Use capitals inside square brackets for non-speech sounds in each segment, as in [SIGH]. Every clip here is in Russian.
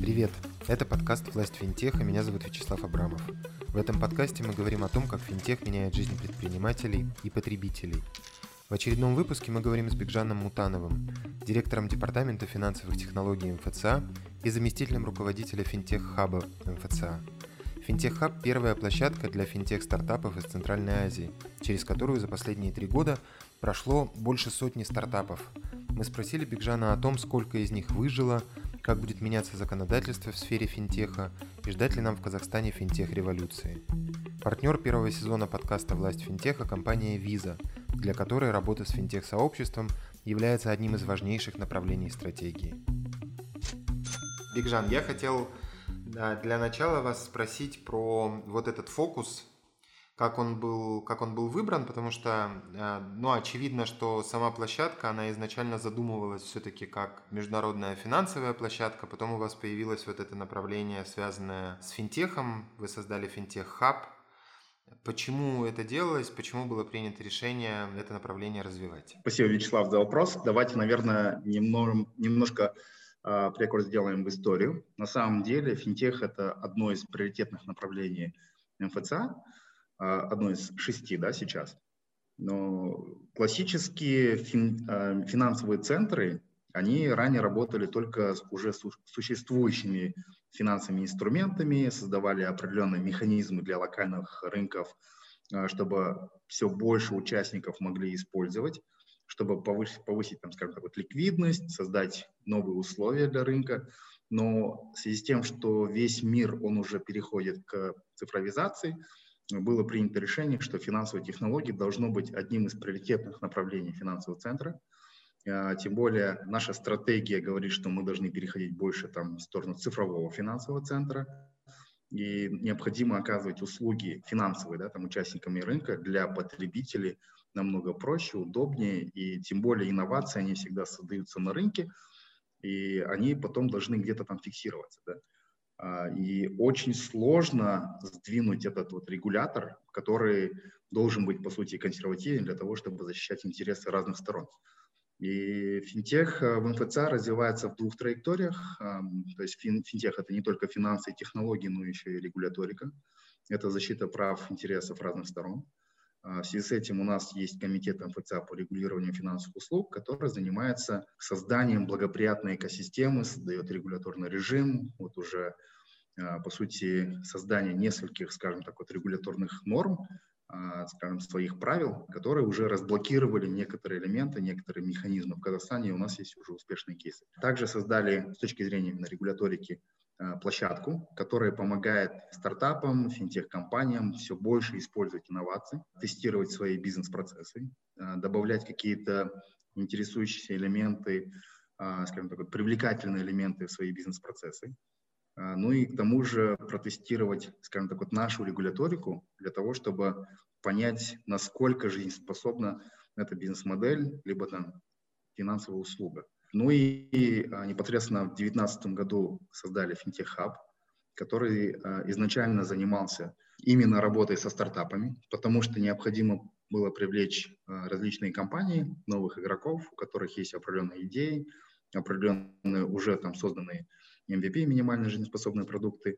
Привет! Это подкаст «Власть финтеха», меня зовут Вячеслав Абрамов. В этом подкасте мы говорим о том, как финтех меняет жизнь предпринимателей и потребителей. В очередном выпуске мы говорим с Бигжаном Мутановым, директором Департамента финансовых технологий МФЦА и заместителем руководителя финтех-хаба МФЦА. Финтех-хаб – первая площадка для финтех-стартапов из Центральной Азии, через которую за последние три года прошло больше сотни стартапов. Мы спросили Бигжана о том, сколько из них выжило – как будет меняться законодательство в сфере финтеха и ждать ли нам в Казахстане финтех-революции. Партнер первого сезона подкаста «Власть финтеха» – компания Visa, для которой работа с финтех-сообществом является одним из важнейших направлений стратегии. Бигжан, я хотел для начала вас спросить про вот этот фокус как он был, как он был выбран, потому что, э, ну, очевидно, что сама площадка, она изначально задумывалась все-таки как международная финансовая площадка, потом у вас появилось вот это направление, связанное с финтехом, вы создали финтех-хаб. Почему это делалось, почему было принято решение это направление развивать? Спасибо, Вячеслав, за вопрос. Давайте, наверное, немного, немножко прекурс сделаем в историю. На самом деле финтех – это одно из приоритетных направлений МФЦА. А, одно из шести да, сейчас. Но классические фин, а, финансовые центры, они ранее работали только с уже существующими финансовыми инструментами, создавали определенные механизмы для локальных рынков, а, чтобы все больше участников могли использовать, чтобы повысить, повысить там, скажем так, вот, ликвидность, создать новые условия для рынка. Но в связи с тем, что весь мир, он уже переходит к цифровизации, было принято решение, что финансовые технологии должно быть одним из приоритетных направлений финансового центра. А, тем более наша стратегия говорит, что мы должны переходить больше там, в сторону цифрового финансового центра. И необходимо оказывать услуги финансовые да, там, участниками рынка для потребителей намного проще, удобнее. И тем более инновации, они всегда создаются на рынке, и они потом должны где-то там фиксироваться. Да. А, и очень сложно сдвинуть этот вот регулятор, который должен быть, по сути, консервативен для того, чтобы защищать интересы разных сторон. И финтех э, в МФЦ развивается в двух траекториях. То есть финтех – это не только финансы и технологии, но еще и регуляторика. Это защита прав интересов разных сторон. А, в связи с этим у нас есть комитет МФЦ по регулированию финансовых услуг, который занимается созданием благоприятной экосистемы, создает регуляторный режим. Вот уже, а, по сути, создание нескольких, скажем так, вот регуляторных норм, а, скажем, своих правил, которые уже разблокировали некоторые элементы, некоторые механизмы в Казахстане, и у нас есть уже успешные кейсы. Также создали с точки зрения регуляторики площадку, которая помогает стартапам, финтех-компаниям все больше использовать инновации, тестировать свои бизнес-процессы, э, добавлять какие-то интересующие элементы, э, скажем так, привлекательные элементы в свои бизнес-процессы. Ну и к тому же протестировать, скажем так, вот нашу регуляторику для того, чтобы понять, насколько жизнеспособна эта бизнес-модель, либо там финансовая услуга. Ну и а, непосредственно в 2019 году создали FinTech Hub, который а, изначально занимался именно работой со стартапами, потому что необходимо было привлечь а, различные компании, новых игроков, у которых есть определенные идеи, определенные уже там созданные MVP, минимально жизнеспособные продукты,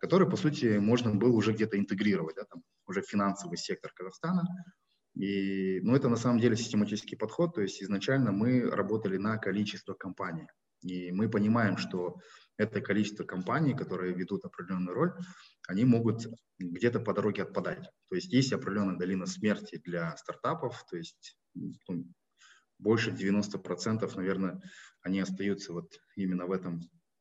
которые, по сути, можно было уже где-то интегрировать, да, там, уже финансовый сектор Казахстана, и, ну, это на самом деле систематический подход, то есть изначально мы работали на количество компаний. И мы понимаем, что это количество компаний, которые ведут определенную роль, они могут где-то по дороге отпадать. То есть есть определенная долина смерти для стартапов, то есть ну, больше 90%, наверное, они остаются вот именно в этом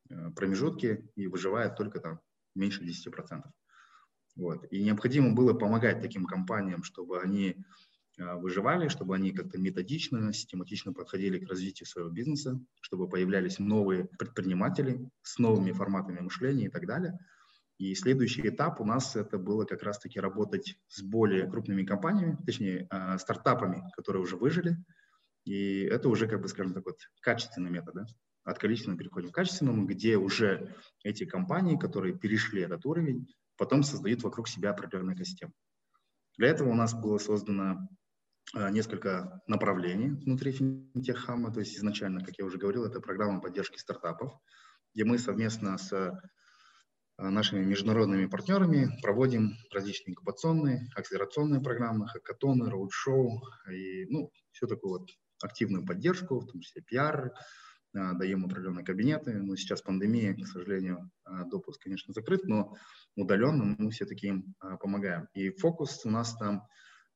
э, промежутке и выживают только там меньше 10%. Вот. И необходимо было помогать таким компаниям, чтобы они выживали, чтобы они как-то методично, систематично подходили к развитию своего бизнеса, чтобы появлялись новые предприниматели с новыми форматами мышления и так далее. И следующий этап у нас это было как раз-таки работать с более крупными компаниями, точнее, а, стартапами, которые уже выжили. И это уже, как бы, скажем так, вот качественный метод. Да? От количественного переходим к качественному, где уже эти компании, которые перешли этот уровень, потом создают вокруг себя определенную экосистему. Для этого у нас было создано несколько направлений внутри финтех-хама. То есть изначально, как я уже говорил, это программа поддержки стартапов, где мы совместно с нашими международными партнерами проводим различные инкубационные, акселерационные программы, хакатоны, роуд-шоу и ну, всю такую вот активную поддержку, в том числе пиар, а, даем определенные кабинеты. Но сейчас пандемия, к сожалению, допуск, конечно, закрыт, но удаленно мы все-таки им помогаем. И фокус у нас там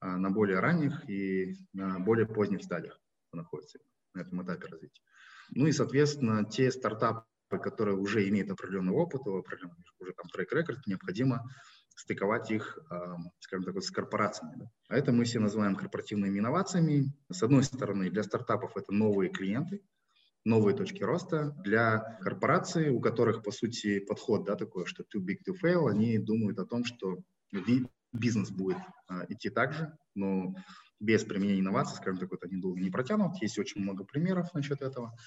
на более ранних и на более поздних стадиях находится на этом этапе развития. Ну и, соответственно, те стартапы, которые уже имеют определенный опыт, определенный уже там трек-рекорд, необходимо стыковать их, скажем так, с корпорациями. Да. А это мы все называем корпоративными инновациями. С одной стороны, для стартапов это новые клиенты, новые точки роста. Для корпораций, у которых, по сути, подход да, такой, что too big to fail, они думают о том, что бизнес будет а, идти так же, но без применения инноваций, скажем так, вот они долго не протянут. Есть очень много примеров насчет этого.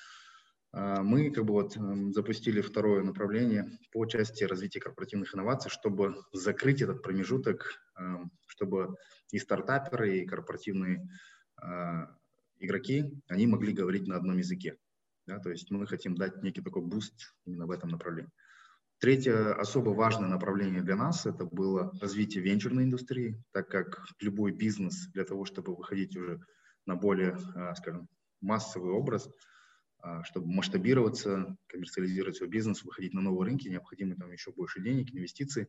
А, мы как бы вот эм, запустили второе направление по части развития корпоративных инноваций, чтобы закрыть этот промежуток, эм, чтобы и стартаперы, и корпоративные а, игроки, они могли говорить на одном языке. Да, то есть мы хотим дать некий такой boost именно в этом направлении. Третье особо важное направление для нас это было развитие венчурной индустрии, так как любой бизнес для того, чтобы выходить уже на более, а, скажем, массовый образ, а, чтобы масштабироваться, коммерциализировать свой бизнес, выходить на новые рынки, необходимо там еще больше денег, инвестиций.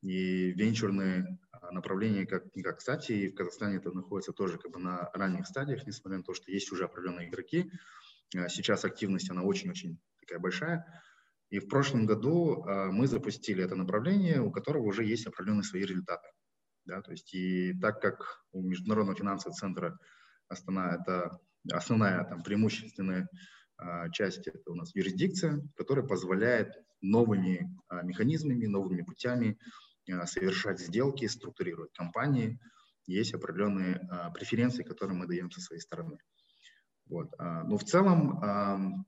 И венчурные а, направления, как никак кстати, и в Казахстане это находится тоже как бы на ранних стадиях, несмотря на то, что есть уже определенные игроки. Сейчас активность, она очень-очень такая большая. И в прошлом году мы запустили это направление, у которого уже есть определенные свои результаты. Да, то есть и так как у Международного финансового центра Астана это основная там преимущественная а, часть это у нас юрисдикция, которая позволяет новыми а, механизмами, новыми путями а, совершать сделки, структурировать компании. Есть определенные преференции, которые мы даем со своей стороны. Вот. Но в целом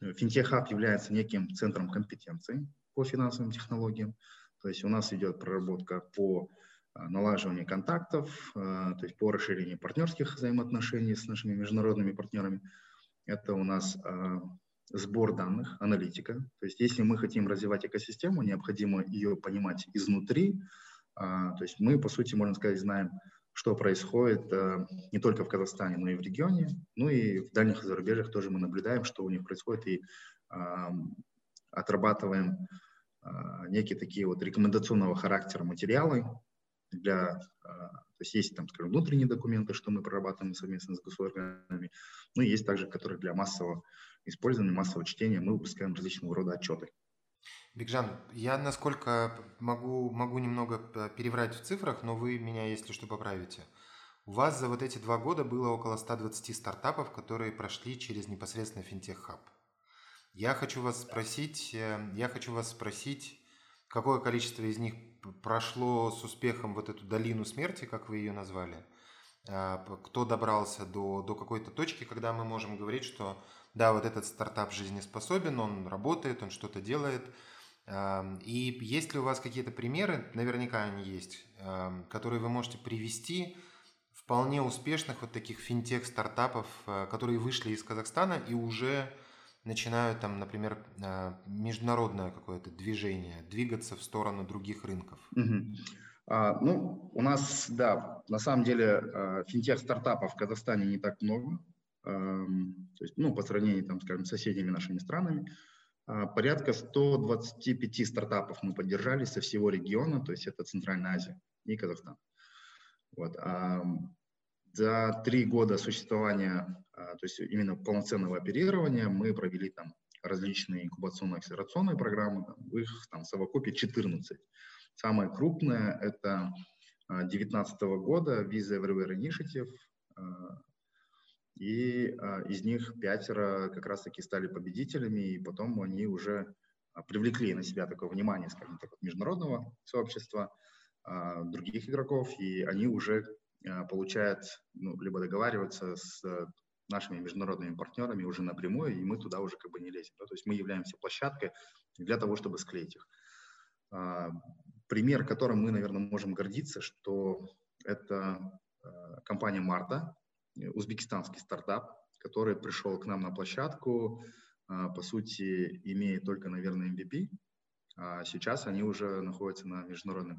финтех-хаб является неким центром компетенции по финансовым технологиям. То есть у нас идет проработка по налаживанию контактов, то есть по расширению партнерских взаимоотношений с нашими международными партнерами – это у нас э, сбор данных, аналитика. То есть если мы хотим развивать экосистему, необходимо ее понимать изнутри. То есть мы, по сути, можно сказать, знаем, что происходит э, не только в Казахстане, но и в регионе. Ну и в дальних зарубежьях тоже мы наблюдаем, что у них происходит, и э, отрабатываем э, некие такие вот рекомендационного характера материалы для то есть есть там, скажем, внутренние документы, что мы прорабатываем совместно с госорганами, ну и есть также, которые для массового использования, массового чтения мы выпускаем различного рода отчеты. Бигжан, я насколько могу, могу немного переврать в цифрах, но вы меня, если что, поправите. У вас за вот эти два года было около 120 стартапов, которые прошли через непосредственно финтех-хаб. Я хочу вас спросить, э, я хочу вас спросить, какое количество из них прошло с успехом вот эту долину смерти, как вы ее назвали, а, кто добрался до, до какой-то точки, когда мы можем говорить, что да, вот этот стартап жизнеспособен, он работает, он что-то делает. И есть ли у вас какие-то примеры, наверняка они есть, которые вы можете привести вполне успешных вот таких финтех-стартапов, а, которые вышли из Казахстана и уже начинают там, например, а, международное какое-то движение, двигаться в сторону других рынков? А, ну, у нас, да, на самом деле а, финтех-стартапов в Казахстане не так много. То есть, ну, по сравнению, там, скажем, с соседними нашими странами. А, порядка 125 стартапов мы поддержали со всего региона, то есть это Центральная Азия и Казахстан. Вот. За три года существования а, то есть именно полноценного оперирования мы провели там различные инкубационно-акселерационные программы, там, их там совокупе 14. Самая крупная это 2019 а, года Visa Everywhere Initiative, и из них пятеро как раз-таки стали победителями, и потом они уже привлекли на себя такое внимание, скажем так, международного сообщества, других игроков, и они уже получают, ну, либо договариваются с нашими международными партнерами уже напрямую, и мы туда уже как бы не лезем. Да? То есть мы являемся площадкой для того, чтобы склеить их. А, пример, которым мы, наверное, можем гордиться, что Это компания Марта, узбекистанский стартап, который пришел к нам на площадку, по сути, имея только, наверное, MVP. А сейчас они уже находятся на международной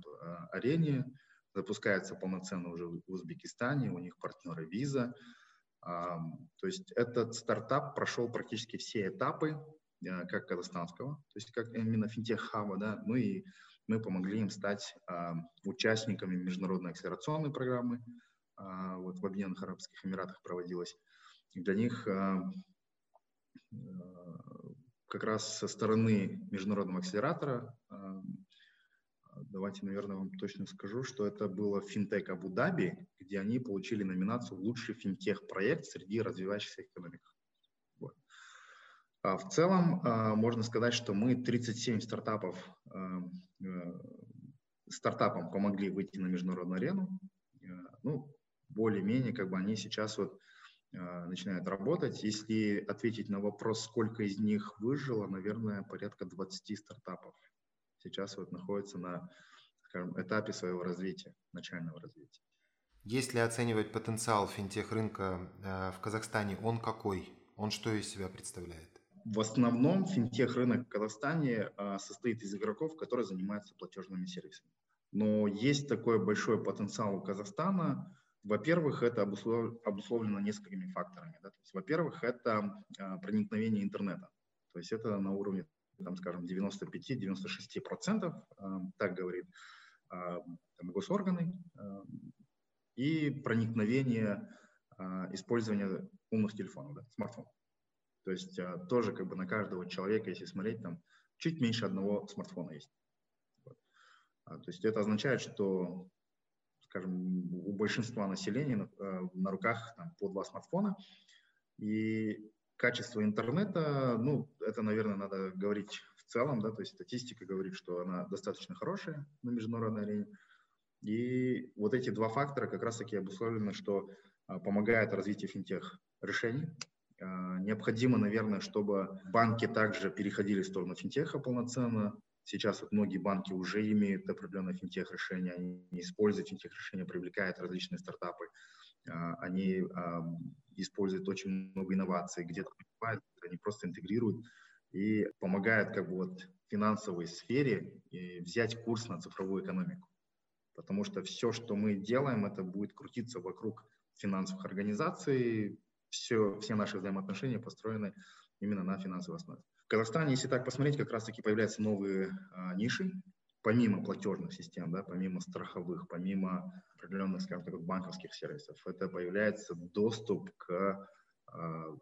арене, запускается полноценно уже в Узбекистане, у них партнеры Visa. То есть этот стартап прошел практически все этапы, как казахстанского, то есть как именно финтех-хаба, да, ну и мы помогли им стать участниками международной акселерационной программы, а, вот в Объединенных Арабских Эмиратах проводилась. И для них э, как раз со стороны международного акселератора давайте, наверное, вам точно скажу, что это было финтех Абу-Даби, где они получили номинацию «Лучший финтех-проект среди развивающихся экономик». Вот. А в целом а, можно сказать, что мы 37 стартапов, а, а, стартапам помогли выйти на международную арену. А, ну, более-менее как бы они сейчас вот а, начинают работать. Если ответить на вопрос, сколько из них выжило, наверное, порядка 20 стартапов сейчас вот находится на скажем, этапе своего развития, начального развития. Если оценивать потенциал финтех рынка э, в Казахстане, он какой? Он что из себя представляет? В основном финтех рынок в Казахстане э, состоит из игроков, которые занимаются платежными сервисами. Но есть такой большой потенциал у Казахстана. Во-первых, это обусловлено несколькими факторами. Да? во-первых, это э, проникновение интернета. То есть это на уровне там, скажем, 95-96%, э, так говорит э, там, госорганы, и проникновение использования умных телефонов, да, смартфонов. То есть тоже как бы на каждого человека, если смотреть, там чуть меньше одного смартфона есть. Вот. То есть это означает, что, скажем, у большинства населения на, на руках там, по два смартфона, и Качество интернета, ну, это, наверное, надо говорить в целом, да, то есть статистика говорит, что она достаточно хорошая на международной арене. И вот эти два фактора как раз-таки обусловлены, что а, помогает развитию финтех решений. А, необходимо, наверное, чтобы банки также переходили в сторону финтеха полноценно. Сейчас вот многие банки уже имеют определенное финтех решения, они используют финтех решения, привлекают различные стартапы. А, они используют очень много инноваций, где-то они просто интегрируют и помогают как бы вот финансовой сфере взять курс на цифровую экономику. Потому что все, что мы делаем, это будет крутиться вокруг финансовых организаций, все, все наши взаимоотношения построены именно на финансовой основе. В Казахстане, если так посмотреть, как раз-таки появляются новые а, ниши, помимо платежных систем, да, помимо страховых, помимо определенных, скажем так, банковских сервисов, это появляется доступ к э,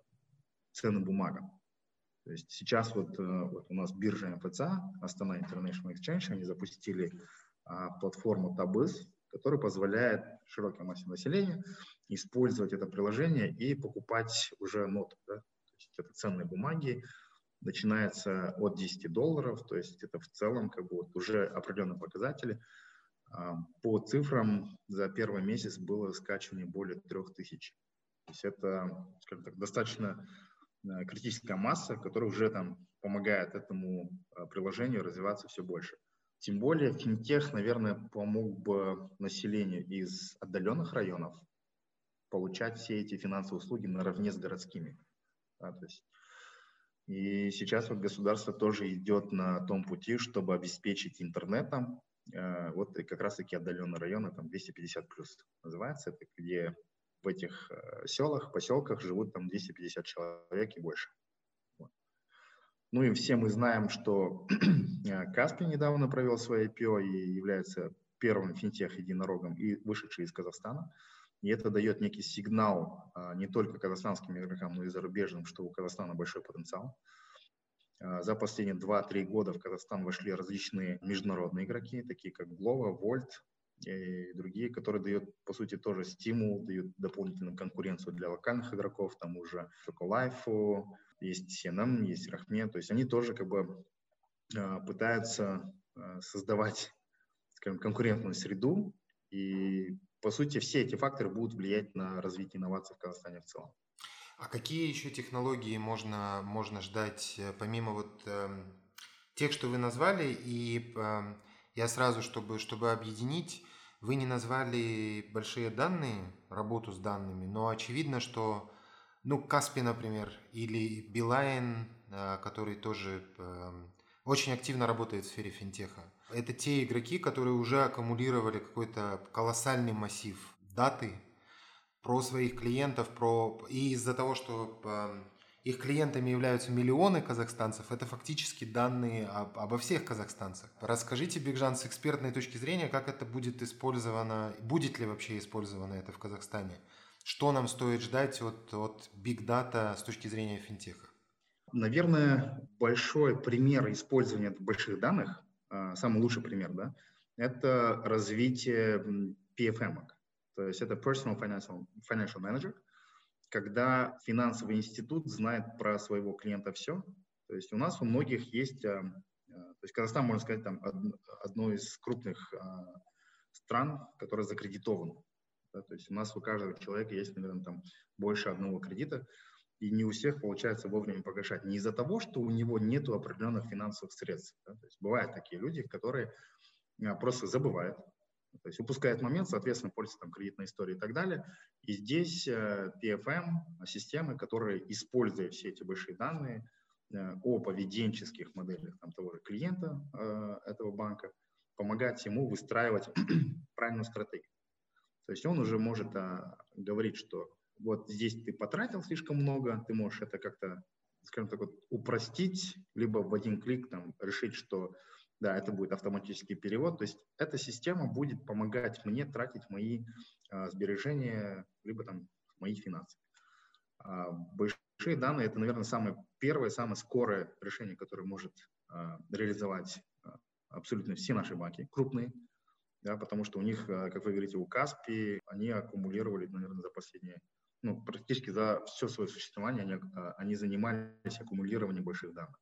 ценным бумагам. То есть сейчас вот, э, вот у нас биржа МФЦ, Астана International Exchange, они запустили э, платформу Табыс, которая позволяет широкой массе населения использовать это приложение и покупать уже ноты. Да? То есть это ценные бумаги, начинается от 10 долларов, то есть это в целом как бы вот уже определенные показатели. А, по цифрам за первый месяц было скачивание более 3000. То есть это, скажем так, достаточно э, критическая масса, которая уже там помогает этому э, приложению развиваться все больше. Тем более финтех, наверное, помог бы населению из отдаленных районов получать все эти финансовые услуги наравне с городскими. Да, то есть и сейчас вот государство тоже идет на том пути, чтобы обеспечить интернетом. Э, вот как раз-таки отдаленные районы, там 250 плюс называется, это где в этих э, селах, поселках живут там 250 человек и больше. Вот. Ну и все мы знаем, что [CLEARS THROAT] э, Каспий недавно провел свое IPO и является первым финтех-единорогом, и вышедший из Казахстана. И это дает некий сигнал а, не только казахстанским игрокам, но и зарубежным, что у Казахстана большой потенциал. А, за последние 2-3 года в Казахстан вошли различные международные игроки, такие как Glovo, Volt и другие, которые дают, по сути, тоже стимул, дают дополнительную конкуренцию для локальных игроков, там уже Life, есть CNM, есть Рахме, то есть они тоже как бы а, пытаются создавать скажем, конкурентную среду и по сути, все эти факторы будут влиять на развитие инноваций в Казахстане в целом. А какие еще технологии можно, можно ждать, э, помимо вот э, тех, что вы назвали, и э, я сразу, чтобы, чтобы объединить, Вы не назвали большие данные, работу с данными, но очевидно, что ну, Каспи, например, или Билайн, э, который тоже эм, очень активно работает в сфере финтеха. Это те игроки, которые уже аккумулировали какой-то колоссальный массив даты про своих клиентов, про и из-за того, что эм, их клиентами являются миллионы казахстанцев, это фактически данные об, обо всех казахстанцах. Расскажите, Бигжан, с экспертной точки зрения, как это будет использовано, будет ли вообще использовано это в Казахстане? Что нам стоит ждать от, от Big с точки зрения финтеха? Наверное, большой пример использования больших данных, самый лучший пример, да, это развитие PFM. То есть это Personal Financial, Financial Manager – когда финансовый институт знает про своего клиента все. То есть у нас у многих есть, э, э, то есть Казахстан, можно сказать, там одно из крупных стран, которое закредитовано. Да, то есть у нас у каждого человека есть, наверное, там больше одного кредита, и не у всех получается вовремя погашать. Не из-за того, что у него нет определенных финансовых средств. Да, то есть бывают такие люди, которые просто забывают, то есть упускает момент, соответственно, пользуется там кредитной историей и так далее. И здесь э, PFM, системы, которые, используя все эти большие данные э, о поведенческих моделях там, того же клиента э, этого банка, помогать ему выстраивать [CLEARS THROAT] правильную стратегию. То есть он уже может говорить, что вот здесь ты потратил слишком много, ты можешь это как-то, скажем так, вот, упростить, либо в один клик там, решить, что да, это будет автоматический перевод. То есть эта система будет помогать мне тратить мои а, сбережения, либо там мои финансы. А, большие данные – это, наверное, самое первое, самое скорое решение, которое может а, реализовать а, абсолютно все наши банки, крупные, да, потому что у них, а, как вы говорите, у Каспи, они аккумулировали, наверное, за последние, ну, практически за все свое существование они, а, они занимались аккумулированием больших данных.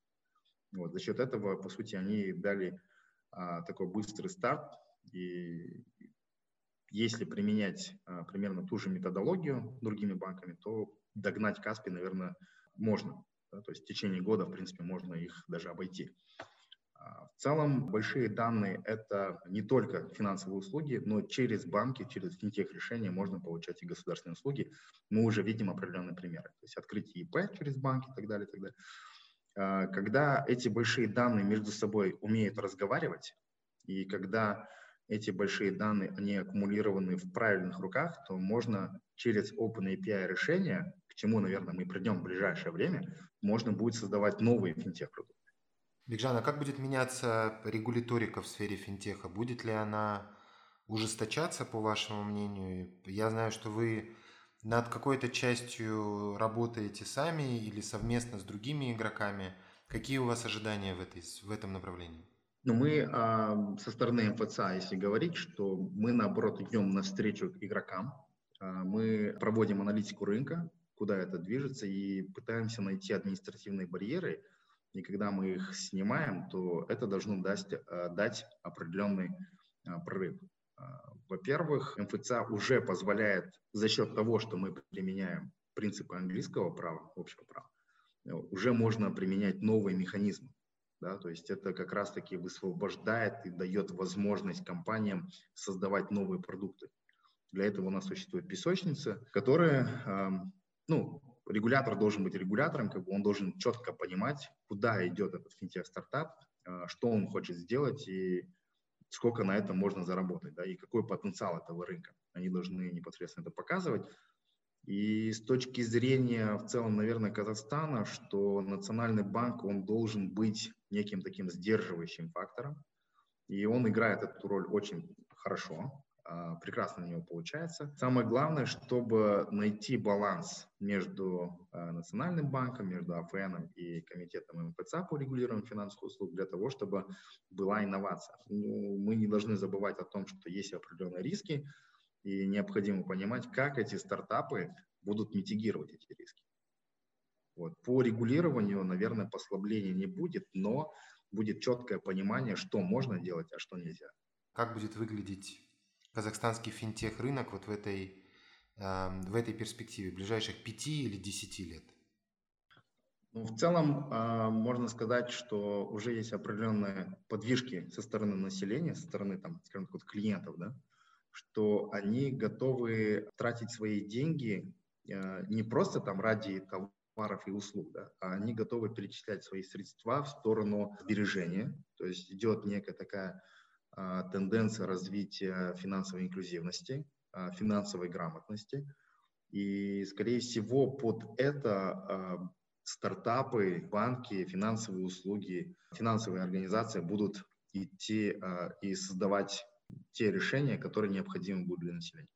Вот, за счет этого, по сути, они дали а, такой быстрый старт. И если применять а, примерно ту же методологию другими банками, то догнать Каспи, наверное, можно. Да, то есть в течение года, в принципе, можно их даже обойти. А, в целом, большие данные – это не только финансовые услуги, но через банки, через финтех-решения можно получать и государственные услуги. Мы уже видим определенные примеры. То есть открытие ИП через банки и так далее, и так далее. А, когда эти большие данные между собой умеют разговаривать, и когда эти большие данные, они аккумулированы в правильных руках, то можно через OpenAPI решения, к чему, наверное, мы придем в ближайшее время, можно будет создавать новые финтех-продукты. Бигжан, а как будет меняться регуляторика в сфере финтеха? Будет ли она ужесточаться, по вашему мнению? Я знаю, что вы над какой-то частью работаете сами или совместно с другими игроками? Какие у вас ожидания в, этой, в этом направлении? Ну, мы а, со стороны МФЦ, если говорить, что мы, наоборот, идем навстречу игрокам. А, мы проводим аналитику рынка, куда это движется, и пытаемся найти административные барьеры. И когда мы их снимаем, то это должно дать, а, дать определенный а, прорыв. А, во-первых, МФЦ уже позволяет за счет того, что мы применяем принципы английского права, общего права, э, уже можно применять новые механизмы. Да, то есть это как раз-таки высвобождает и дает возможность компаниям создавать новые продукты. Для этого у нас существует песочница, которая, ну, регулятор должен быть регулятором, как бы он должен четко понимать, куда идет этот финтех-стартап, а, что он хочет сделать и сколько на этом можно заработать, да, и какой потенциал этого рынка. Они должны непосредственно это показывать. И с точки зрения в целом, наверное, Казахстана, что Национальный банк, он должен быть неким таким сдерживающим фактором, и он играет эту роль очень хорошо. А, прекрасно у него получается. Самое главное, чтобы найти баланс между а, Национальным банком, между АФН и Комитетом МФЦ по регулированию финансовых услуг для того, чтобы была инновация. Ну, мы не должны забывать о том, что есть определенные риски, и необходимо понимать, как эти стартапы будут митигировать эти риски. Вот. По регулированию, наверное, послабления не будет, но будет четкое понимание, что можно делать, а что нельзя. Как будет выглядеть казахстанский финтех-рынок вот в этой, эм, в этой перспективе, ближайших пяти или десяти лет? Ну, в целом э, можно сказать, что уже есть определенные подвижки со стороны населения, со стороны, там, скажем так, вот клиентов, да, что они готовы тратить свои деньги э, не просто там ради товаров и услуг, да, а они готовы перечислять свои средства в сторону сбережения. То есть идет некая такая а, тенденция развития финансовой инклюзивности, а, финансовой грамотности. И, скорее всего, под это а, стартапы, банки, финансовые услуги, финансовые организации будут идти и создавать те решения, которые необходимы будут для населения.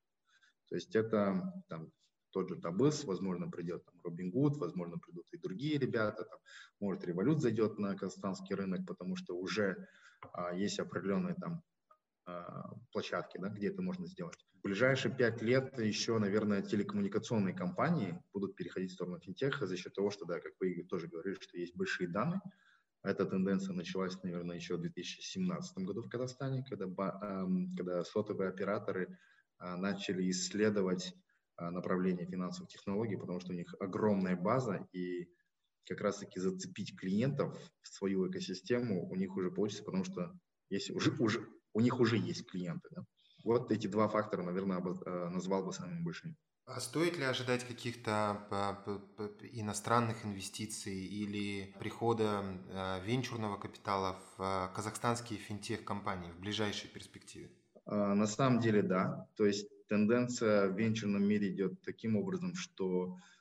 То есть это там, тот же Табыс, возможно, придет там Робин Гуд, возможно, придут и другие ребята, там, может, Револют зайдет на казахстанский рынок, потому что уже а, есть определенные там а, площадки, да, где это можно сделать. В ближайшие пять лет еще, наверное, телекоммуникационные компании будут переходить в сторону финтеха за счет того, что, да, как вы тоже говорили, что есть большие данные. Эта тенденция началась, наверное, еще в 2017 году в Казахстане, когда, когда сотовые операторы а, начали исследовать направление финансовых технологий, потому что у них огромная база, и как раз-таки зацепить клиентов в свою экосистему у них уже получится, потому что если уже, уже, у них уже есть клиенты. Да? Вот эти два фактора, наверное, э, назвал бы самыми большими. А стоит ли ожидать каких-то иностранных инвестиций или прихода э, венчурного капитала в э, казахстанские финтех-компании в ближайшей перспективе? На самом деле, да. То есть тенденция в венчурном мире идет таким образом, что а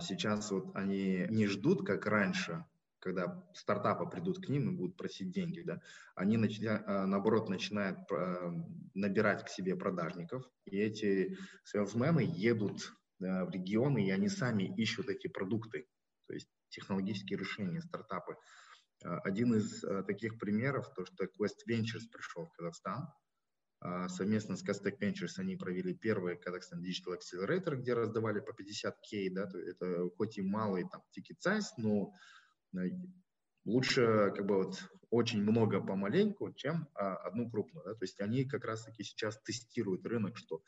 сейчас вот они не ждут, как раньше, когда стартапы придут к ним и будут просить деньги, да, они а, наоборот начинают а, набирать к себе продажников, и эти селсмены едут в регионы, и они сами ищут эти продукты, то есть технологические решения, стартапы. Один из таких примеров, то, что Quest Ventures пришел в Казахстан, а, совместно с Castec Ventures они провели первый Kazakhstan Digital Accelerator, где раздавали по 50к, да, это хоть и малый там ticket size, но э, лучше как бы вот очень много помаленьку, чем а, одну крупную. Да? То есть они как раз-таки сейчас тестируют рынок, что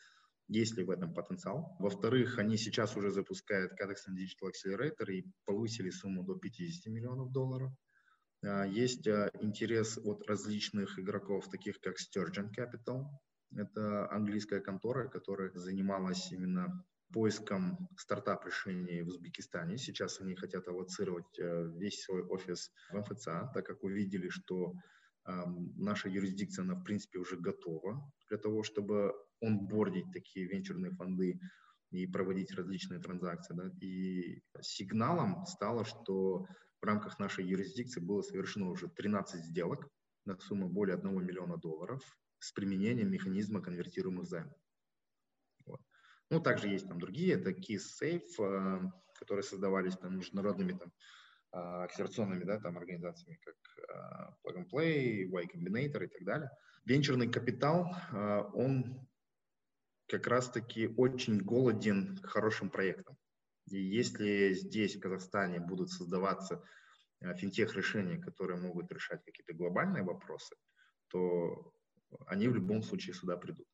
есть ли в этом потенциал. Во-вторых, они сейчас уже запускают Kazakhstan Digital Accelerator и повысили сумму до 50 миллионов долларов. А, есть а, интерес от различных игроков, таких как Sturgeon Capital. Это английская контора, которая занималась именно поиском стартап-решений в Узбекистане. Сейчас они хотят аллоцировать э, весь свой офис в МФЦА, так как увидели, что наша юрисдикция, она в принципе уже готова для того, чтобы онбордить такие венчурные фонды и проводить различные транзакции. Да. И сигналом стало, что в рамках нашей юрисдикции было совершено уже 13 сделок на сумму более 1 миллиона долларов с применением механизма конвертируемых займов. Вот. Ну, также есть там другие, это KeySafe, э, которые создавались там международными там, э, акселерационными да, там, организациями, как э, Plug and Play, Y Combinator и так далее. Венчурный капитал, он как раз-таки очень голоден к хорошим проектам. И если здесь, в Казахстане, будут создаваться э, финтех-решения, которые могут решать какие-то глобальные вопросы, то они в любом случае сюда придут.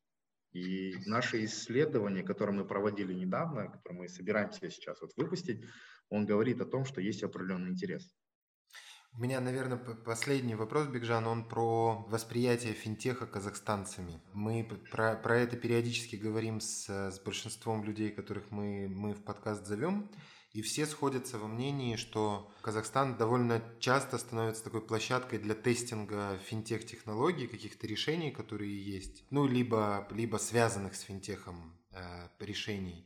И наши исследования, которые мы проводили недавно, которые мы собираемся сейчас вот выпустить, он говорит о том, что есть определенный интерес. У меня, наверное, последний вопрос, Бигжан, он про восприятие финтеха казахстанцами. Мы про, про это периодически говорим с, с большинством людей, которых мы, мы в подкаст зовем, и все сходятся во мнении, что Казахстан довольно часто становится такой площадкой для тестинга финтех-технологий, каких-то решений, которые есть, ну, либо, либо связанных с финтехом э, решений.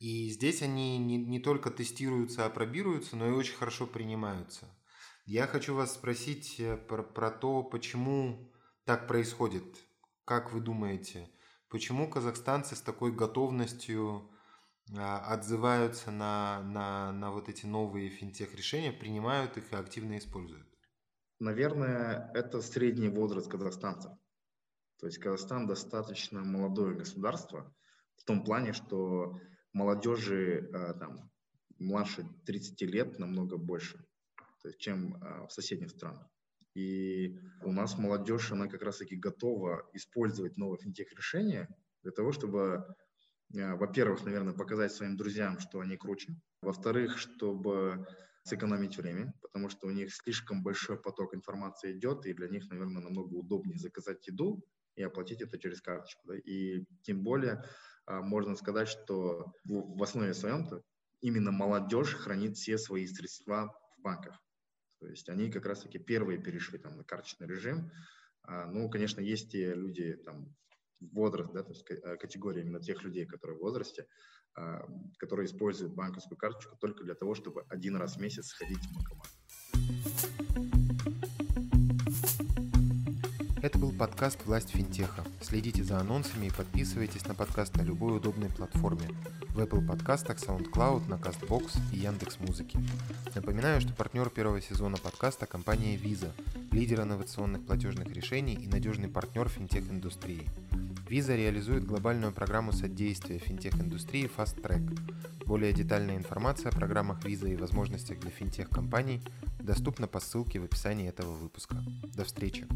И здесь они не, не только тестируются, апробируются, но и очень хорошо принимаются. Я хочу вас спросить э, про, про то, почему так происходит. Как вы думаете, почему казахстанцы с такой готовностью а, отзываются на, на, на вот эти новые финтех-решения, принимают их и активно используют? Наверное, это средний возраст казахстанцев. То есть Казахстан достаточно молодое государство в том плане, что молодежи а, там, младше 30 лет намного больше чем а, в соседних странах. И у нас молодежь, она как раз-таки готова использовать новые финтех-решения для того, чтобы, а, во-первых, наверное, показать своим друзьям, что они круче. Во-вторых, чтобы сэкономить время, потому что у них слишком большой поток информации идет, и для них, наверное, намного удобнее заказать еду и оплатить это через карточку. Да? И тем более а, можно сказать, что в, основе своем именно молодежь хранит все свои средства в банках. То есть они как раз-таки первые перешли там, на карточный режим. А, ну, конечно, есть те люди, там, возраст, да, то есть э, категория именно тех людей, которые в возрасте, а, которые используют банковскую карточку только для того, чтобы один раз в месяц сходить в банкомат. Это был подкаст «Власть финтеха». Следите за анонсами и подписывайтесь на подкаст на любой удобной платформе. В Apple подкастах, SoundCloud, на CastBox и Яндекс Музыки. Напоминаю, что партнер первого сезона подкаста – компания Visa, лидер инновационных платежных решений и надежный партнер финтех-индустрии. Visa реализует глобальную программу содействия финтех-индустрии Fast Track. Более детальная информация о программах Visa и возможностях для финтех-компаний доступна по ссылке в описании этого выпуска. До встречи!